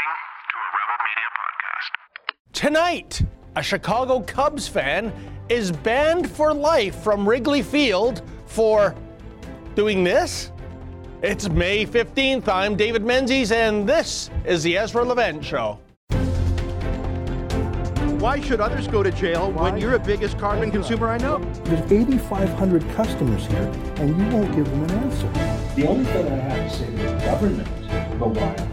listening to a Rebel Media podcast. Tonight, a Chicago Cubs fan is banned for life from Wrigley Field for doing this. It's May 15th. I'm David Menzies, and this is the Ezra Levant Show. Why should others go to jail when you're the biggest carbon consumer I know? There's 8,500 customers here, and you won't give them an answer. The only thing I have to say to the government about why I publish it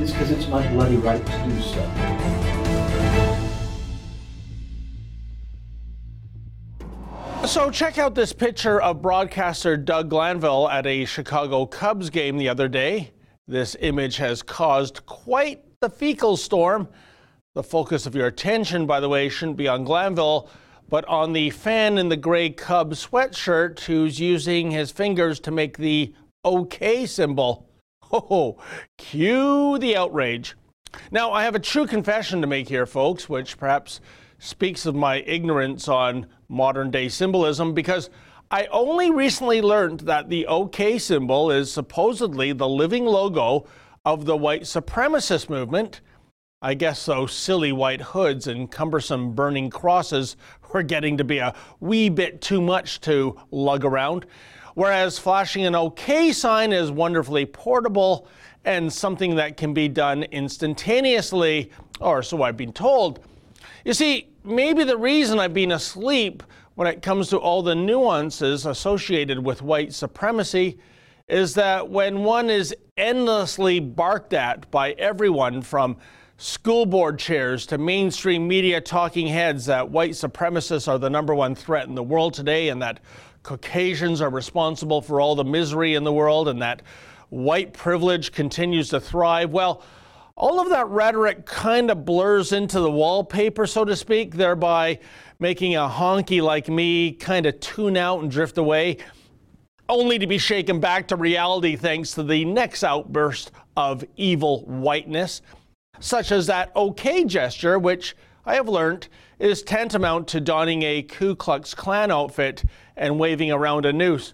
is because it's my bloody right to do so. So, check out this picture of broadcaster Doug Glanville at a Chicago Cubs game the other day. This image has caused quite the fecal storm. The focus of your attention, by the way, shouldn't be on Glanville, but on the fan in the gray Cubs sweatshirt who's using his fingers to make the OK symbol. Oh, cue the outrage. Now, I have a true confession to make here, folks, which perhaps speaks of my ignorance on modern day symbolism because I only recently learned that the OK symbol is supposedly the living logo of the white supremacist movement. I guess those silly white hoods and cumbersome burning crosses were getting to be a wee bit too much to lug around. Whereas flashing an OK sign is wonderfully portable and something that can be done instantaneously, or so I've been told. You see, maybe the reason I've been asleep when it comes to all the nuances associated with white supremacy is that when one is endlessly barked at by everyone from school board chairs to mainstream media talking heads that white supremacists are the number one threat in the world today and that Caucasians are responsible for all the misery in the world and that white privilege continues to thrive. Well, all of that rhetoric kind of blurs into the wallpaper, so to speak, thereby making a honky like me kind of tune out and drift away, only to be shaken back to reality thanks to the next outburst of evil whiteness, such as that OK gesture, which I have learned is tantamount to donning a Ku Klux Klan outfit and waving around a noose.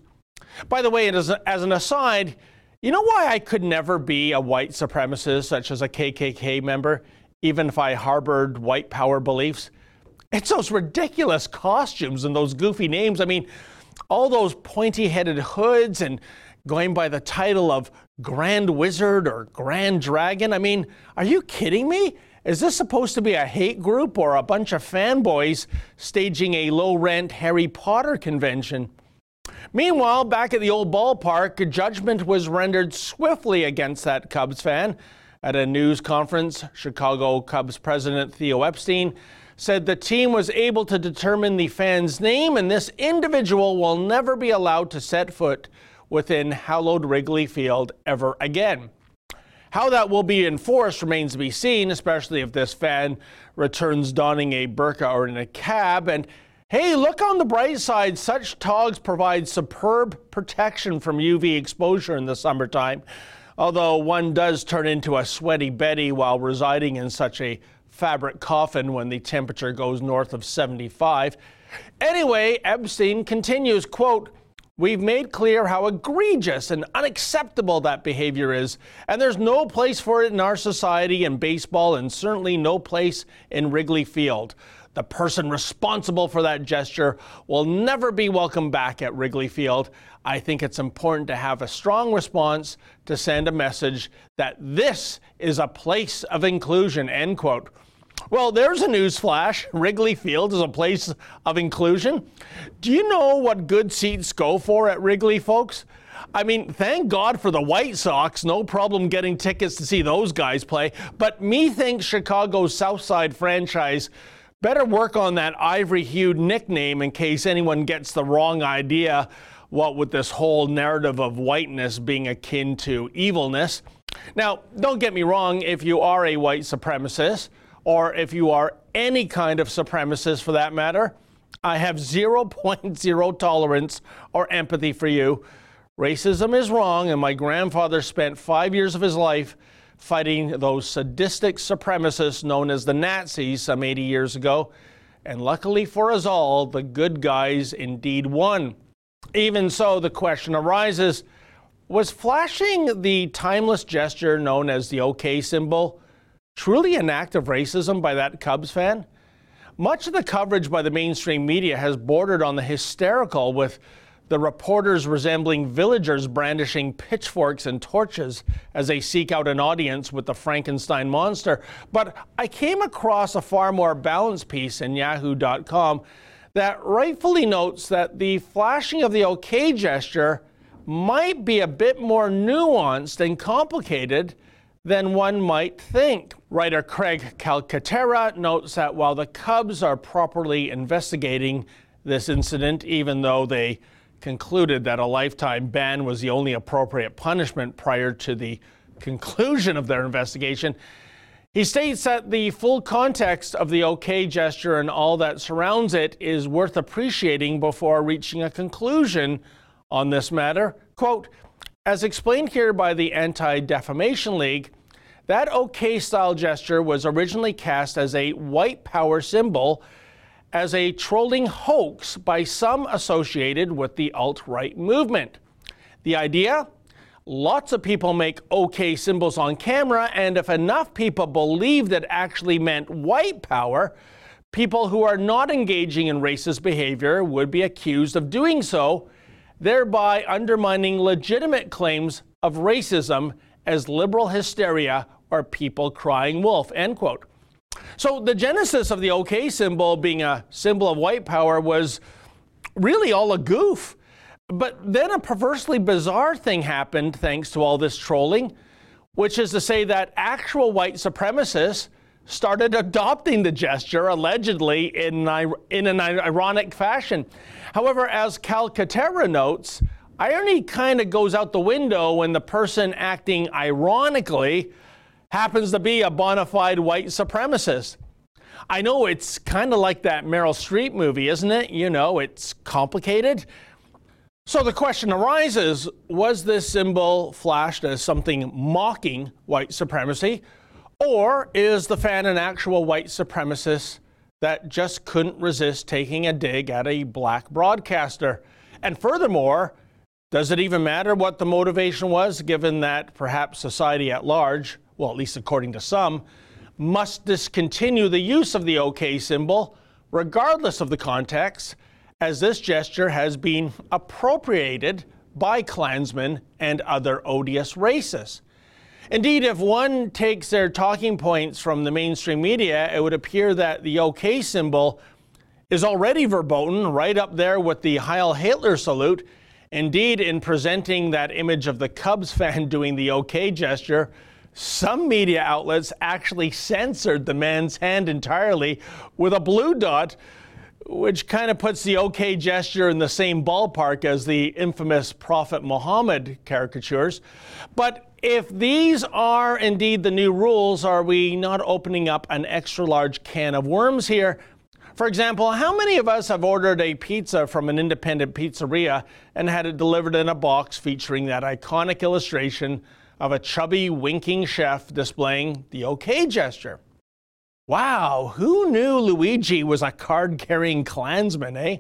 By the way, as, as an aside, you know why I could never be a white supremacist, such as a KKK member, even if I harbored white power beliefs? It's those ridiculous costumes and those goofy names. I mean, all those pointy headed hoods and going by the title of Grand Wizard or Grand Dragon. I mean, are you kidding me? Is this supposed to be a hate group or a bunch of fanboys staging a low rent Harry Potter convention? Meanwhile, back at the old ballpark, judgment was rendered swiftly against that Cubs fan. At a news conference, Chicago Cubs president Theo Epstein said the team was able to determine the fan's name and this individual will never be allowed to set foot within hallowed Wrigley Field ever again. How that will be enforced remains to be seen, especially if this fan returns donning a burqa or a niqab. And hey, look on the bright side, such togs provide superb protection from UV exposure in the summertime. Although one does turn into a sweaty Betty while residing in such a fabric coffin when the temperature goes north of 75. Anyway, Epstein continues, quote, We've made clear how egregious and unacceptable that behavior is, and there's no place for it in our society in baseball, and certainly no place in Wrigley Field. The person responsible for that gesture will never be welcome back at Wrigley Field. I think it's important to have a strong response to send a message that this is a place of inclusion, end quote. Well, there's a news flash. Wrigley Field is a place of inclusion. Do you know what good seats go for at Wrigley, folks? I mean, thank God for the White Sox. No problem getting tickets to see those guys play. But me thinks Chicago's Southside franchise better work on that ivory hued nickname in case anyone gets the wrong idea what with this whole narrative of whiteness being akin to evilness. Now, don't get me wrong, if you are a white supremacist, or if you are any kind of supremacist for that matter, I have 0.0 tolerance or empathy for you. Racism is wrong, and my grandfather spent five years of his life fighting those sadistic supremacists known as the Nazis some 80 years ago. And luckily for us all, the good guys indeed won. Even so, the question arises Was flashing the timeless gesture known as the OK symbol truly an act of racism by that Cubs fan? Much of the coverage by the mainstream media has bordered on the hysterical, with the reporters resembling villagers brandishing pitchforks and torches as they seek out an audience with the Frankenstein monster. But I came across a far more balanced piece in Yahoo.com that rightfully notes that the flashing of the OK gesture might be a bit more nuanced and complicated than one might think. Writer Craig Calcaterra notes that while the Cubs are properly investigating this incident, even though they concluded that a lifetime ban was the only appropriate punishment prior to the conclusion of their investigation, he states that the full context of the OK gesture and all that surrounds it is worth appreciating before reaching a conclusion on this matter. Quote, as explained here by the Anti Defamation League, that OK style gesture was originally cast as a white power symbol as a trolling hoax by some associated with the alt right movement. The idea? Lots of people make OK symbols on camera, and if enough people believe that actually meant white power, people who are not engaging in racist behavior would be accused of doing so thereby undermining legitimate claims of racism as liberal hysteria or people crying wolf, end quote. So the genesis of the OK symbol being a symbol of white power was really all a goof. But then a perversely bizarre thing happened thanks to all this trolling, which is to say that actual white supremacists started adopting the gesture allegedly in, in an ironic fashion. However, as Calcaterra notes, irony kind of goes out the window when the person acting ironically happens to be a bona fide white supremacist. I know it's kind of like that Meryl Streep movie, isn't it? You know, it's complicated. So the question arises was this symbol flashed as something mocking white supremacy? Or is the fan an actual white supremacist that just couldn't resist taking a dig at a black broadcaster? And furthermore, does it even matter what the motivation was, given that perhaps society at large, well, at least according to some, must discontinue the use of the OK symbol, regardless of the context, as this gesture has been appropriated by Klansmen and other odious racists? Indeed, if one takes their talking points from the mainstream media, it would appear that the OK symbol is already verboten, right up there with the Heil Hitler salute. Indeed, in presenting that image of the Cubs fan doing the OK gesture, some media outlets actually censored the man's hand entirely with a blue dot, which kind of puts the OK gesture in the same ballpark as the infamous Prophet Muhammad caricatures. But if these are indeed the new rules, are we not opening up an extra large can of worms here? For example, how many of us have ordered a pizza from an independent pizzeria and had it delivered in a box featuring that iconic illustration of a chubby, winking chef displaying the OK gesture? Wow, who knew Luigi was a card carrying Klansman, eh?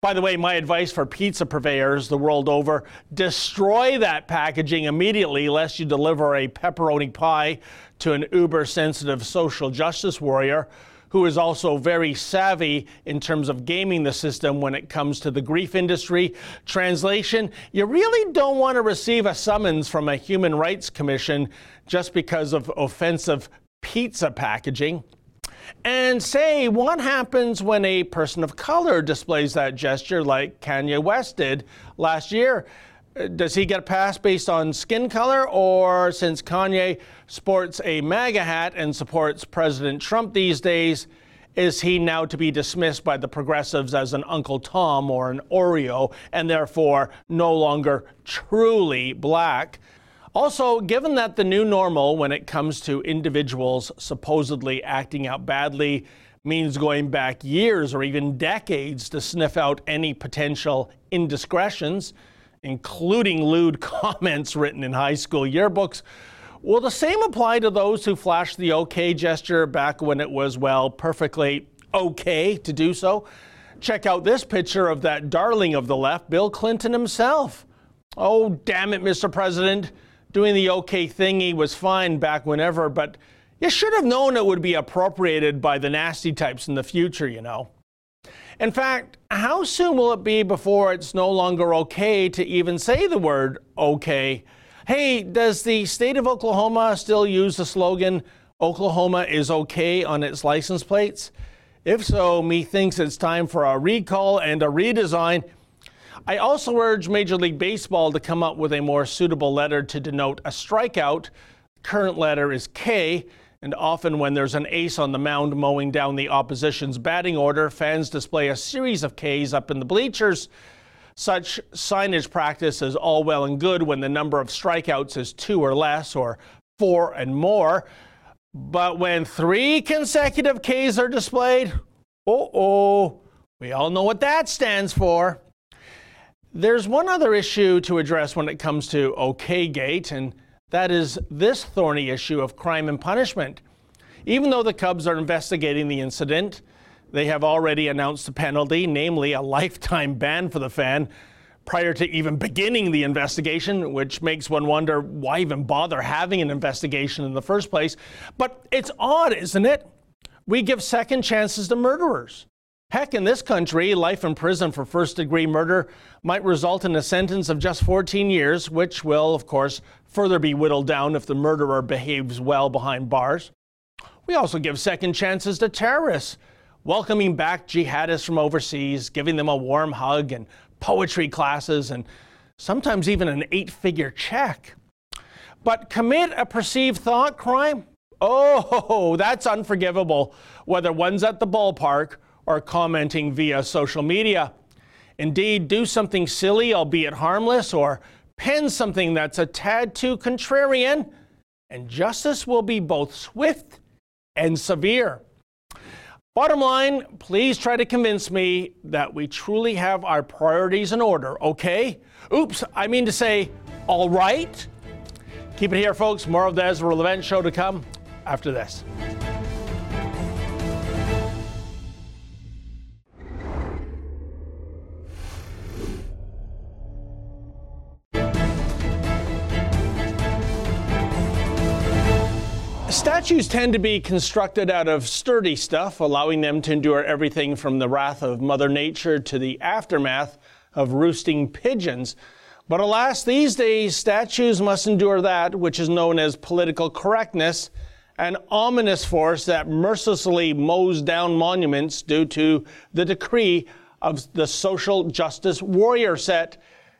By the way, my advice for pizza purveyors the world over destroy that packaging immediately lest you deliver a pepperoni pie to an uber sensitive social justice warrior who is also very savvy in terms of gaming the system when it comes to the grief industry. Translation You really don't want to receive a summons from a human rights commission just because of offensive pizza packaging. And say, what happens when a person of color displays that gesture like Kanye West did last year? Uh, does he get a pass based on skin color, or since Kanye sports a MAGA hat and supports President Trump these days, is he now to be dismissed by the progressives as an Uncle Tom or an Oreo and therefore no longer truly black? Also, given that the new normal when it comes to individuals supposedly acting out badly means going back years or even decades to sniff out any potential indiscretions, including lewd comments written in high school yearbooks, will the same apply to those who flashed the OK gesture back when it was, well, perfectly okay to do so? Check out this picture of that darling of the left, Bill Clinton himself. Oh, damn it, Mr. President. Doing the OK thingy was fine back whenever, but you should have known it would be appropriated by the nasty types in the future, you know. In fact, how soon will it be before it's no longer okay to even say the word okay? Hey, does the state of Oklahoma still use the slogan, Oklahoma is okay on its license plates? If so, methinks it's time for a recall and a redesign. I also urge Major League Baseball to come up with a more suitable letter to denote a strikeout. The current letter is K, and often when there's an ace on the mound mowing down the opposition's batting order, fans display a series of Ks up in the bleachers. Such signage practice is all well and good when the number of strikeouts is two or less or four and more. But when three consecutive Ks are displayed, oh oh, we all know what that stands for. There's one other issue to address when it comes to OK Gate, and that is this thorny issue of crime and punishment. Even though the Cubs are investigating the incident, they have already announced a penalty, namely a lifetime ban for the fan, prior to even beginning the investigation, which makes one wonder why even bother having an investigation in the first place. But it's odd, isn't it? We give second chances to murderers. Heck, in this country, life in prison for first degree murder might result in a sentence of just 14 years, which will, of course, further be whittled down if the murderer behaves well behind bars. We also give second chances to terrorists, welcoming back jihadists from overseas, giving them a warm hug and poetry classes, and sometimes even an eight figure check. But commit a perceived thought crime? Oh, that's unforgivable, whether one's at the ballpark or commenting via social media. Indeed, do something silly, albeit harmless, or pen something that's a tad too contrarian, and justice will be both swift and severe. Bottom line, please try to convince me that we truly have our priorities in order, okay? Oops, I mean to say, all right? Keep it here, folks. More of the Ezra Levant Show to come after this. Statues tend to be constructed out of sturdy stuff, allowing them to endure everything from the wrath of Mother Nature to the aftermath of roosting pigeons. But alas, these days, statues must endure that which is known as political correctness, an ominous force that mercilessly mows down monuments due to the decree of the social justice warrior set.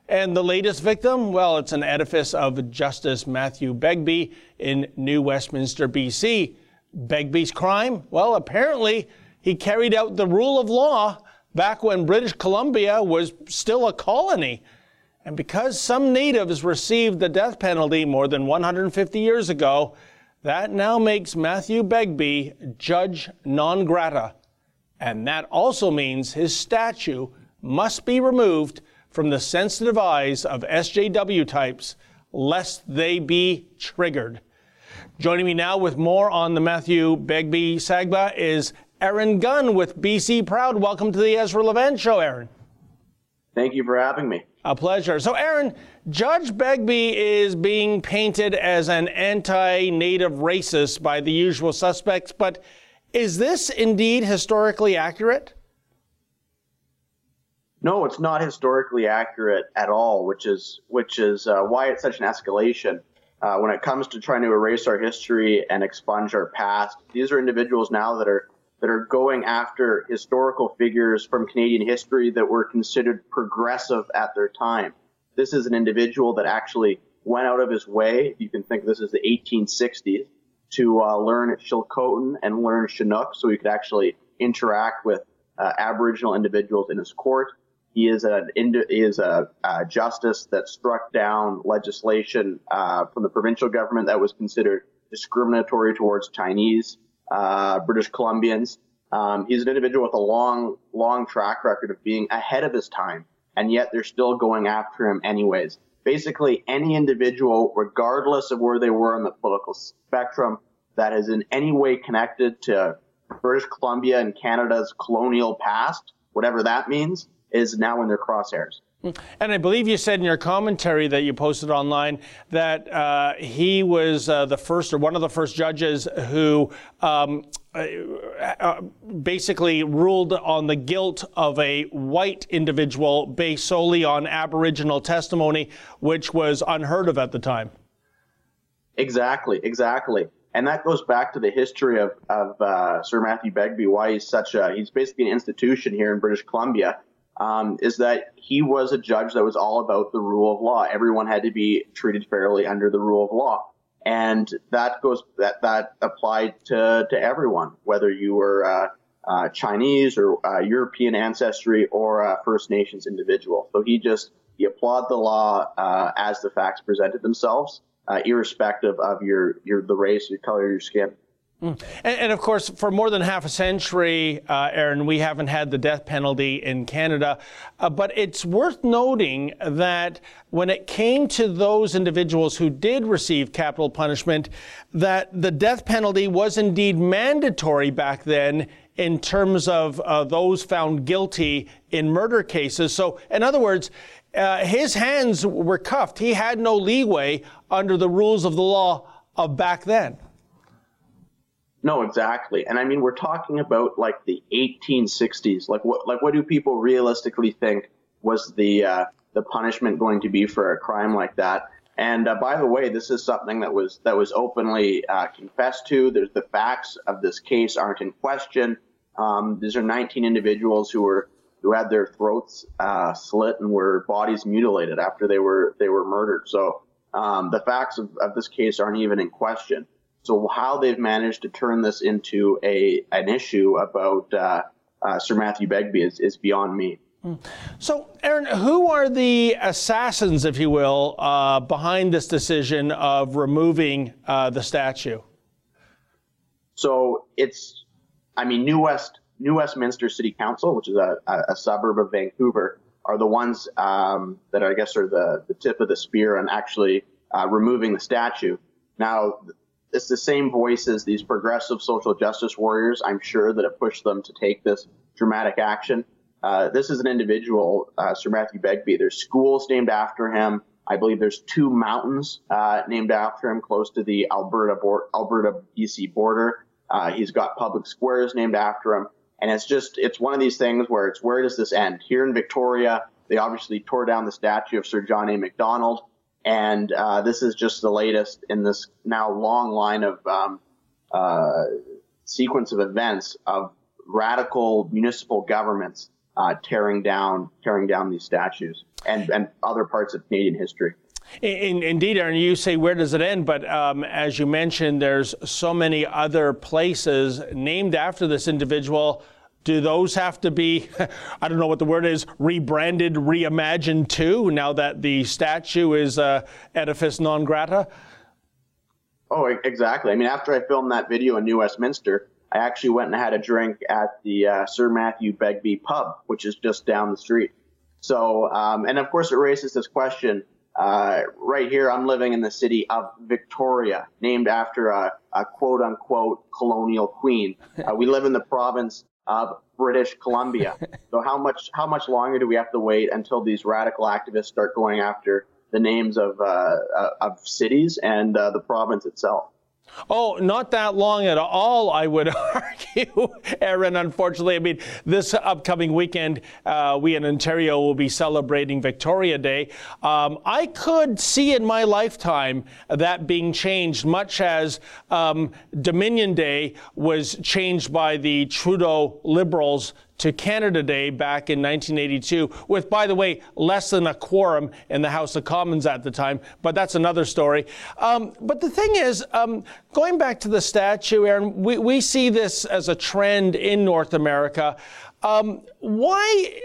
And the latest victim, well, it's an edifice of Justice Matthew Begbie in New Westminster, BC. Begbie's crime? Well, apparently he carried out the rule of law back when British Columbia was still a colony. And because some natives received the death penalty more than 150 years ago, that now makes Matthew Begbie judge non grata. And that also means his statue must be removed from the sensitive eyes of SJW types, lest they be triggered. Joining me now with more on the Matthew Begbie Sagba is Aaron Gunn with BC Proud. Welcome to the Ezra Levant Show, Aaron. Thank you for having me. A pleasure. So, Aaron, Judge Begbie is being painted as an anti native racist by the usual suspects, but is this indeed historically accurate? No, it's not historically accurate at all, which is which is uh, why it's such an escalation. Uh, when it comes to trying to erase our history and expunge our past, these are individuals now that are that are going after historical figures from Canadian history that were considered progressive at their time. This is an individual that actually went out of his way. You can think this is the 1860s to uh, learn Chilcotin and learn Chinook, so he could actually interact with uh, Aboriginal individuals in his court. He is a he is a, a justice that struck down legislation uh, from the provincial government that was considered discriminatory towards Chinese, uh, British Columbians. Um, he's an individual with a long, long track record of being ahead of his time, and yet they're still going after him anyways. Basically, any individual, regardless of where they were on the political spectrum, that is in any way connected to British Columbia and Canada's colonial past, whatever that means, is now in their crosshairs. And I believe you said in your commentary that you posted online that uh, he was uh, the first or one of the first judges who um, uh, uh basically ruled on the guilt of a white individual based solely on Aboriginal testimony, which was unheard of at the time. Exactly, exactly. And that goes back to the history of, of uh, Sir Matthew Begbie, why he's such a, he's basically an institution here in British Columbia um, is that he was a judge that was all about the rule of law. Everyone had to be treated fairly under the rule of law. And that goes that that applied to to everyone, whether you were uh, uh, Chinese or uh, European ancestry or First Nations individual. So he just he applied the law uh, as the facts presented themselves, uh, irrespective of your your the race, your color, your skin. Mm. And, and, of course, for more than half a century, uh, Aaron, we haven't had the death penalty in Canada. Uh, but it's worth noting that when it came to those individuals who did receive capital punishment, that the death penalty was indeed mandatory back then in terms of uh, those found guilty in murder cases. So, in other words, uh, his hands were cuffed. He had no leeway under the rules of the law of back then. No, exactly. And I mean, we're talking about like the 1860s. Like what, like what do people realistically think was the, uh, the punishment going to be for a crime like that? And uh, by the way, this is something that was that was openly uh, confessed to. There's the facts of this case aren't in question. Um, these are 19 individuals who were who had their throats uh, slit and were bodies mutilated after they were they were murdered. So um, the facts of, of this case aren't even in question. So how they've managed to turn this into a an issue about uh, uh, Sir Matthew Begbie is, is beyond me. Hmm. So, Aaron, who are the assassins, if you will, uh, behind this decision of removing uh, the statue? So it's, I mean, New West New Westminster City Council, which is a, a suburb of Vancouver, are the ones um, that I guess are the, the tip of the spear on actually uh, removing the statue. Now, it's the same voices, these progressive social justice warriors, I'm sure, that have pushed them to take this dramatic action. Uh, this is an individual, uh, Sir Matthew Begbie. There's schools named after him. I believe there's two mountains uh, named after him close to the Alberta Alberta BC border. Uh, he's got public squares named after him, and it's just it's one of these things where it's where does this end? Here in Victoria, they obviously tore down the statue of Sir John A. Macdonald. And uh, this is just the latest in this now long line of um, uh, sequence of events of radical municipal governments uh, tearing down tearing down these statues and, and other parts of Canadian history. In, indeed, Aaron, you say where does it end? But um, as you mentioned, there's so many other places named after this individual do those have to be, I don't know what the word is, rebranded, reimagined too, now that the statue is uh, edifice non grata? Oh, exactly. I mean, after I filmed that video in New Westminster, I actually went and had a drink at the uh, Sir Matthew Begbie pub, which is just down the street. So, um, and of course, it raises this question. Uh, right here, I'm living in the city of Victoria, named after a, a quote unquote colonial queen. Uh, we live in the province of British Columbia. so how much how much longer do we have to wait until these radical activists start going after the names of uh, uh, of cities and uh, the province itself? Oh, not that long at all, I would argue, Aaron. Unfortunately, I mean, this upcoming weekend, uh, we in Ontario will be celebrating Victoria Day. Um, I could see in my lifetime that being changed, much as um, Dominion Day was changed by the Trudeau Liberals to Canada Day back in 1982, with, by the way, less than a quorum in the House of Commons at the time, but that's another story. Um, but the thing is, um, going back to the statue, Aaron, we, we see this as a trend in North America. Um, why,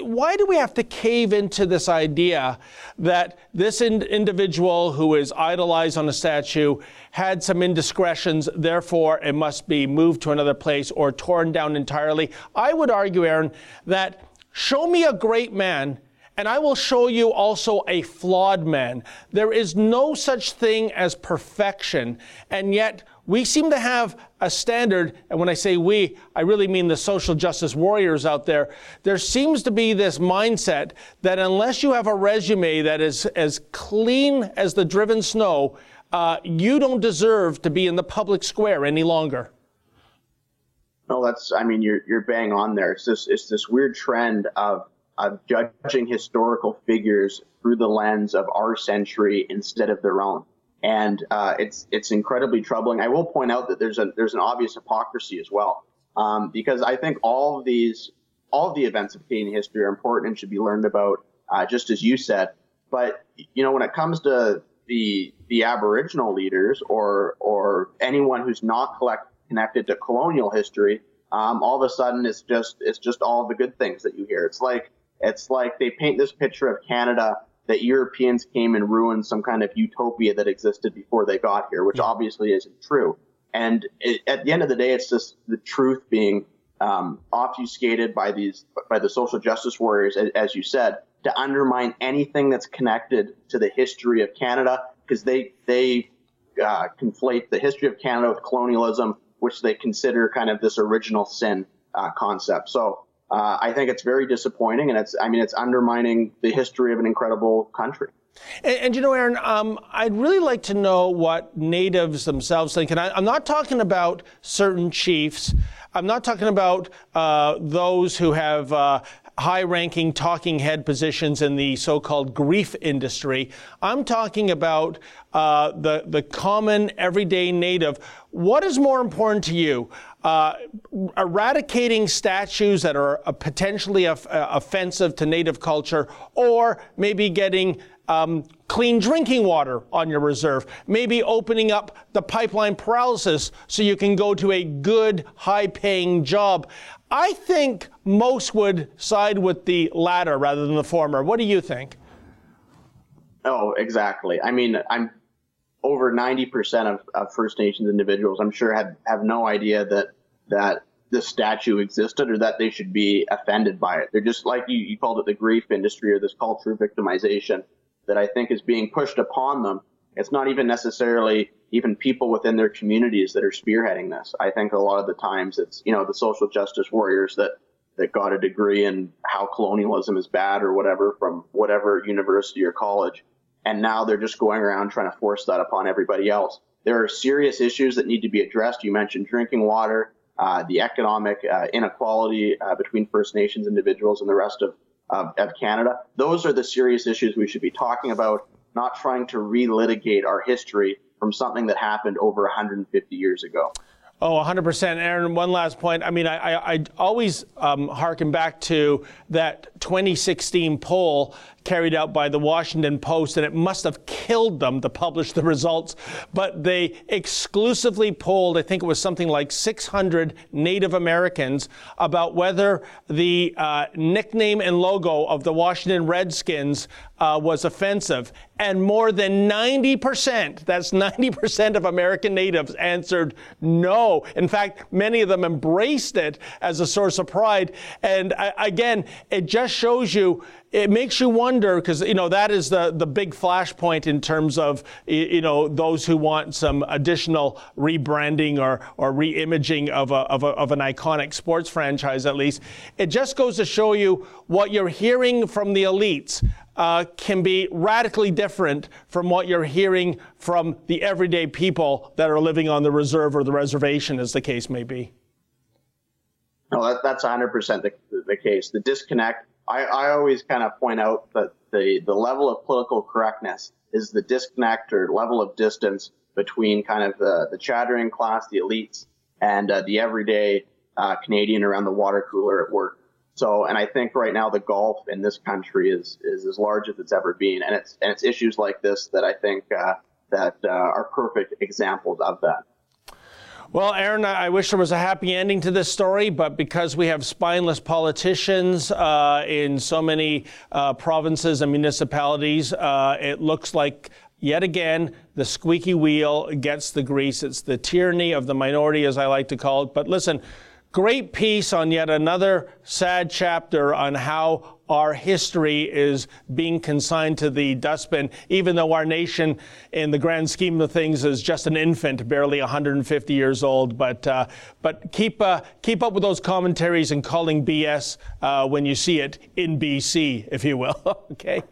why do we have to cave into this idea that this in- individual who is idolized on a statue had some indiscretions, therefore it must be moved to another place or torn down entirely? I would argue, Aaron, that show me a great man and I will show you also a flawed man. There is no such thing as perfection, and yet we seem to have a standard, and when I say we, I really mean the social justice warriors out there. There seems to be this mindset that unless you have a resume that is as clean as the driven snow, uh, you don't deserve to be in the public square any longer. No, that's. I mean, you're you're bang on there. It's this it's this weird trend of of judging historical figures through the lens of our century instead of their own and uh, it's it's incredibly troubling. I will point out that there's a there's an obvious hypocrisy as well, um, because I think all of these all of the events of Canadian history are important and should be learned about, uh, just as you said. But you know, when it comes to the the Aboriginal leaders or or anyone who's not collect, connected to colonial history, um, all of a sudden it's just it's just all the good things that you hear. It's like it's like they paint this picture of Canada that Europeans came and ruined some kind of utopia that existed before they got here, which obviously isn't true. And it, at the end of the day, it's just the truth being um, obfuscated by these by the social justice warriors, as, as you said, to undermine anything that's connected to the history of Canada, because they they uh, conflate the history of Canada with colonialism, which they consider kind of this original sin uh, concept. So uh, I think it's very disappointing, and it's I mean it's undermining the history of an incredible country. And, and you know, Aaron, um, I'd really like to know what natives themselves think. And I, am not talking about certain chiefs. I'm not talking about uh, those who have uh, high ranking talking head positions in the so called grief industry. I'm talking about uh, the, the common everyday native. What is more important to you? Uh, eradicating statues that are uh, potentially uh, offensive to native culture, or maybe getting um, clean drinking water on your reserve, maybe opening up the pipeline paralysis so you can go to a good, high paying job. I think most would side with the latter rather than the former. What do you think? Oh, exactly. I mean, I'm over 90% of, of First Nations individuals, I'm sure, have, have no idea that that this statue existed or that they should be offended by it. They're just like you, you called it the grief industry or this culture victimization that I think is being pushed upon them. It's not even necessarily even people within their communities that are spearheading this. I think a lot of the times it's, you know, the social justice warriors that, that got a degree in how colonialism is bad or whatever from whatever university or college. And now they're just going around trying to force that upon everybody else. There are serious issues that need to be addressed. You mentioned drinking water, uh, the economic uh, inequality uh, between First Nations individuals and the rest of, of, of Canada. Those are the serious issues we should be talking about, not trying to relitigate our history from something that happened over 150 years ago. Oh, 100%. Aaron, one last point. I mean, I, I, I always um, harken back to that 2016 poll carried out by the Washington Post, and it must have killed them to publish the results. But they exclusively polled, I think it was something like 600 Native Americans, about whether the uh, nickname and logo of the Washington Redskins uh, was offensive. And more than 90%, that's 90% of American natives answered no. In fact, many of them embraced it as a source of pride. And uh, again, it just shows you it makes you wonder because you know that is the the big flashpoint in terms of you know those who want some additional rebranding or or reimaging of a, of, a, of an iconic sports franchise at least. It just goes to show you what you're hearing from the elites. Uh, can be radically different from what you're hearing from the everyday people that are living on the reserve or the reservation, as the case may be. No, that, that's 100% the, the case. The disconnect I, I always kind of point out that the, the level of political correctness is the disconnect or level of distance between kind of the, the chattering class, the elites, and uh, the everyday uh, Canadian around the water cooler at work. So, and I think right now the gulf in this country is is as large as it's ever been, and it's and it's issues like this that I think uh, that uh, are perfect examples of that. Well, Aaron, I wish there was a happy ending to this story, but because we have spineless politicians uh, in so many uh, provinces and municipalities, uh, it looks like yet again the squeaky wheel gets the grease. It's the tyranny of the minority, as I like to call it. But listen, great piece on yet another sad chapter on how our history is being consigned to the dustbin, even though our nation, in the grand scheme of things, is just an infant, barely 150 years old. But uh, but keep uh, keep up with those commentaries and calling BS uh, when you see it in BC, if you will. okay.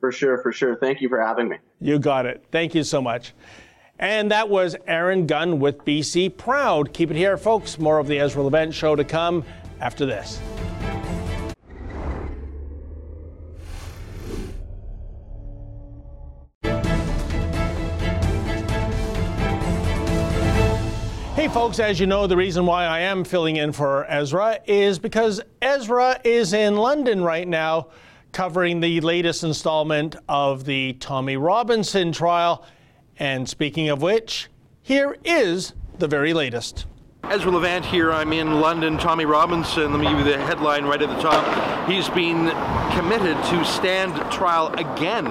For sure, for sure. Thank you for having me. You got it. Thank you so much. And that was Aaron Gunn with BC Proud. Keep it here, folks. More of the Ezra Levant Show to come after this. Hey, folks, as you know, the reason why I am filling in for Ezra is because Ezra is in London right now covering the latest installment of the Tommy Robinson trial. And speaking of which, here is the very latest. Ezra Levant here. I'm in London. Tommy Robinson, let me give you the headline right at the top. He's been committed to stand trial again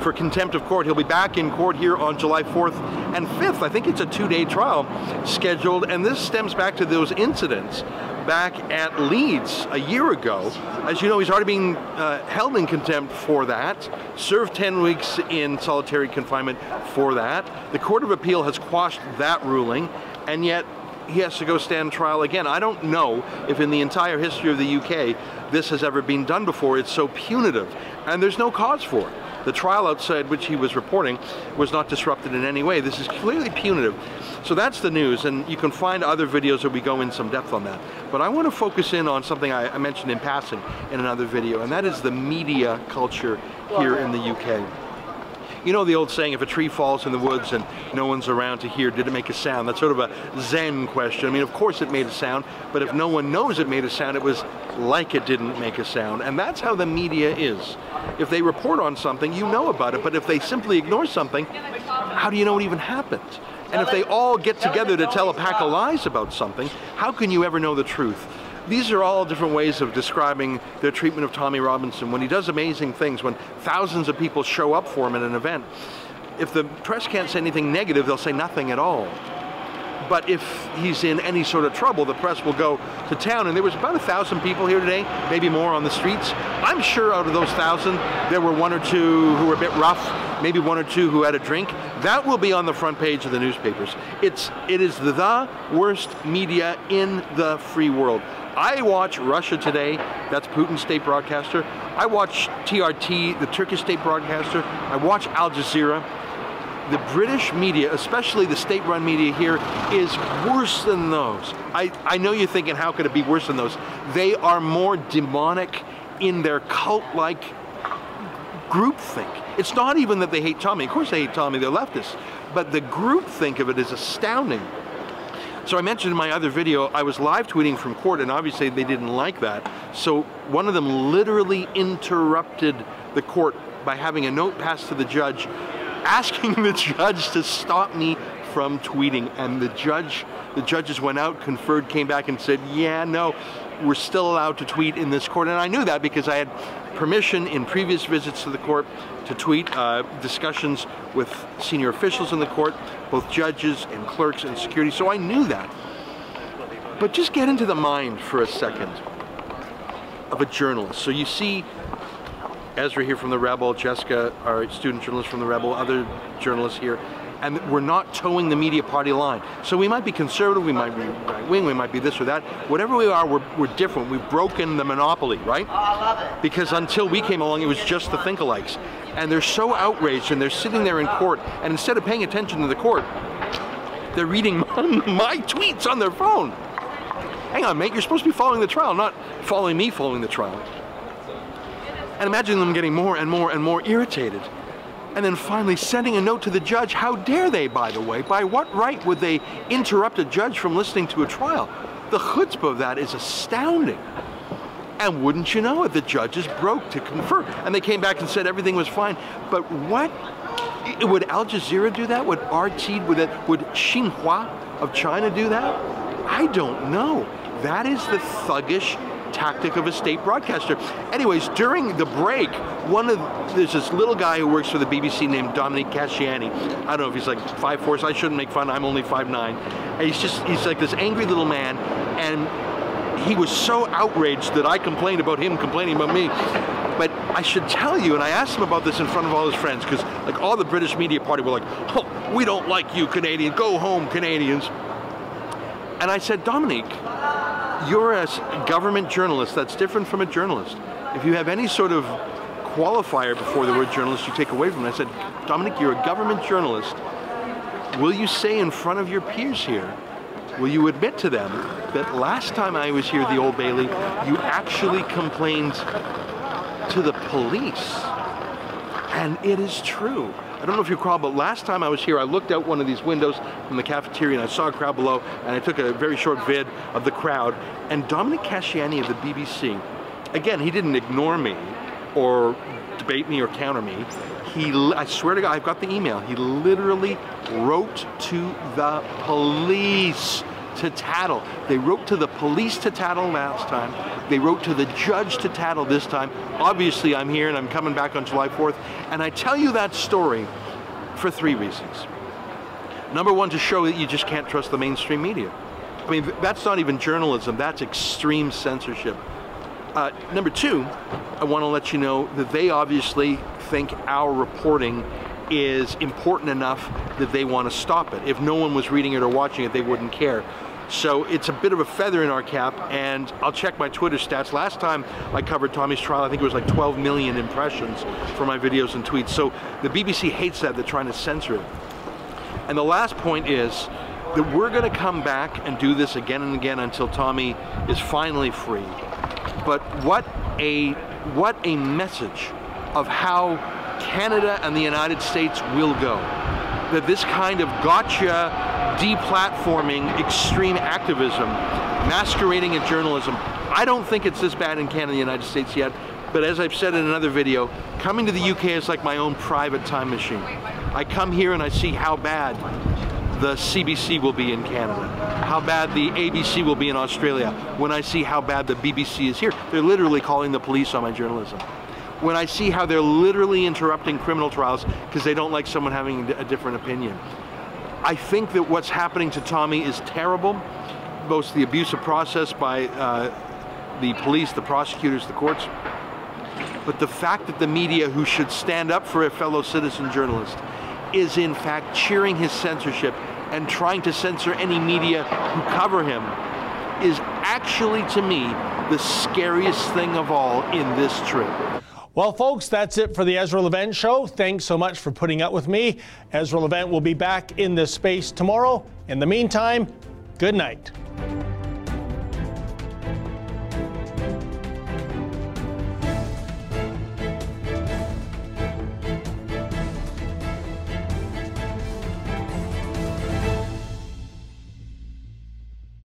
for contempt of court. He'll be back in court here on July 4th and 5th. I think it's a two day trial scheduled, and this stems back to those incidents back at Leeds a year ago. As you know, he's already been uh, held in contempt for that, served 10 weeks in solitary confinement for that. The Court of Appeal has quashed that ruling, and yet he has to go stand trial again. I don't know if in the entire history of the UK this has ever been done before. It's so punitive, and there's no cause for it. The trial outside which he was reporting was not disrupted in any way. This is clearly punitive. So that's the news, and you can find other videos where we go in some depth on that. But I want to focus in on something I, mentioned in passing in another video, and that is the media culture here in the UK. You know the old saying, if a tree falls in the woods and no one's around to hear, did it make a sound? That's sort of a Zen question. I mean, of course it made a sound, but if no one knows it made a sound, it was like it didn't make a sound. And that's how the media is. If they report on something, you know about it, but if they simply ignore something, how do you know it even happened? And if they all get together to tell a pack of lies about something, how can you ever know the truth? These are all different ways of describing their treatment of Tommy Robinson when he does amazing things, when thousands of people show up for him at an event. If the press can't say anything negative, they'll say nothing at all. But if he's in any sort of trouble, the press will go to town. And there was about a thousand people here today, maybe more on the streets. I'm sure out of those thousand, there were one or two who were a bit rough, maybe one or two who had a drink. That will be on the front page of the newspapers. It's it is the worst media in the free world. I watch Russia Today, that's Putin's state broadcaster. I watch TRT, the Turkish state broadcaster. I watch Al Jazeera. The British media, especially the state run media here, is worse than those. I, I know you're thinking, how could it be worse than those? They are more demonic in their cult like groupthink. It's not even that they hate Tommy. Of course they hate Tommy, they're leftists. But the groupthink of it is astounding. So I mentioned in my other video, I was live tweeting from court, and obviously they didn't like that. So one of them literally interrupted the court by having a note passed to the judge asking the judge to stop me from tweeting. And the judge, the judges went out, conferred, came back and said, yeah, no, we're still allowed to tweet in this court. And I knew that because I had permission in previous visits to the court to tweet uh, discussions with senior officials in the court, both judges and clerks and security. So I knew that. But just get into the mind for a second of a journalist. So you see Ezra here from the Rebel, Jessica, our student journalist from the Rebel, other journalists here, and we're not toeing the media party line. So we might be conservative, we might be right wing, we might be this or that. Whatever we are, we're, we're different. We've broken the monopoly, right? Oh, I love it. Because until we came along, it was just the think-alikes. And they're so outraged and they're sitting there in court, and instead of paying attention to the court, they're reading my tweets on their phone. Hang on, mate, you're supposed to be following the trial, not following me following the trial. And imagine them getting more and more and more irritated. And then finally sending a note to the judge. How dare they, by the way? By what right would they interrupt a judge from listening to a trial? The chutzpah of that is astounding. And wouldn't you know it, the judges broke to confer. And they came back and said everything was fine. But what? Would Al Jazeera do that? Would RT, would, that, would Xinhua of China do that? I don't know. That is the thuggish tactic of a state broadcaster. Anyways, during the break, one of there's this little guy who works for the BBC named Dominic Casciani. I don't know if he's like five four, so I shouldn't make fun. I'm only five nine. And he's just he's like this angry little man, and he was so outraged that I complained about him complaining about me. But I should tell you, and I asked him about this in front of all his friends, because like all the British media party were like, oh, we don't like you Canadian, go home Canadians. And I said, Dominic, you're a government journalist, that's different from a journalist. If you have any sort of qualifier before the word journalist you take away from it, I said, Dominic, you're a government journalist. Will you say in front of your peers here will you admit to them that last time I was here the Old Bailey, you actually complained to the police? And it is true. I don't know if you recall, but last time I was here, I looked out one of these windows from the cafeteria and I saw a crowd below, and I took a very short vid of the crowd. And Dominic Casciani of the BBC, again, he didn't ignore me or debate me or counter me. He, I swear to God, I've got the email. He literally wrote to the police to tattle. They wrote to the police to tattle last time. They wrote to the judge to tattle this time. Obviously, I'm here and I'm coming back on July 4th. And I tell you that story for three reasons. Number one, to show that you just can't trust the mainstream media. I mean, that's not even journalism, that's extreme censorship. Uh, number two, I want to let you know that they obviously think our reporting is important enough that they want to stop it. If no one was reading it or watching it, they wouldn't care. So it's a bit of a feather in our cap, and I'll check my Twitter stats. Last time I covered Tommy's trial, I think it was like 12 million impressions for my videos and tweets. So the BBC hates that, they're trying to censor it. And the last point is that we're going to come back and do this again and again until Tommy is finally free. But what a what a message of how Canada and the United States will go. That this kind of gotcha, deplatforming, extreme activism, masquerading as journalism, I don't think it's this bad in Canada and the United States yet. But as I've said in another video, coming to the UK is like my own private time machine. I come here and I see how bad the CBC will be in Canada, how bad the ABC will be in Australia, when I see how bad the BBC is here. They're literally calling the police on my journalism. When I see how they're literally interrupting criminal trials because they don't like someone having a different opinion. I think that what's happening to Tommy is terrible, both the abusive process by uh, the police, the prosecutors, the courts, but the fact that the media, who should stand up for a fellow citizen journalist, is in fact cheering his censorship and trying to censor any media who cover him is actually, to me, the scariest thing of all in this trip. Well, folks, that's it for the Ezra Levant Show. Thanks so much for putting up with me. Ezra Levant will be back in this space tomorrow. In the meantime, good night.